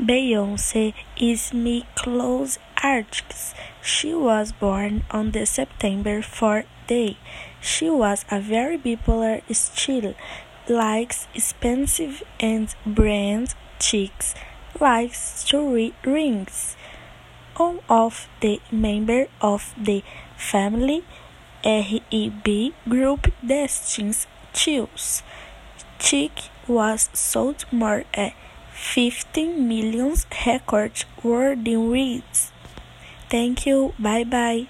Beyonce is my close artist. She was born on the September 4th day. She was a very bipolar style, likes expensive and brand chicks, likes to read rings. One of the members of the family R&B group Destiny's Child. Chick was sold more than 15 million records worldwide. Thank you. Bye bye.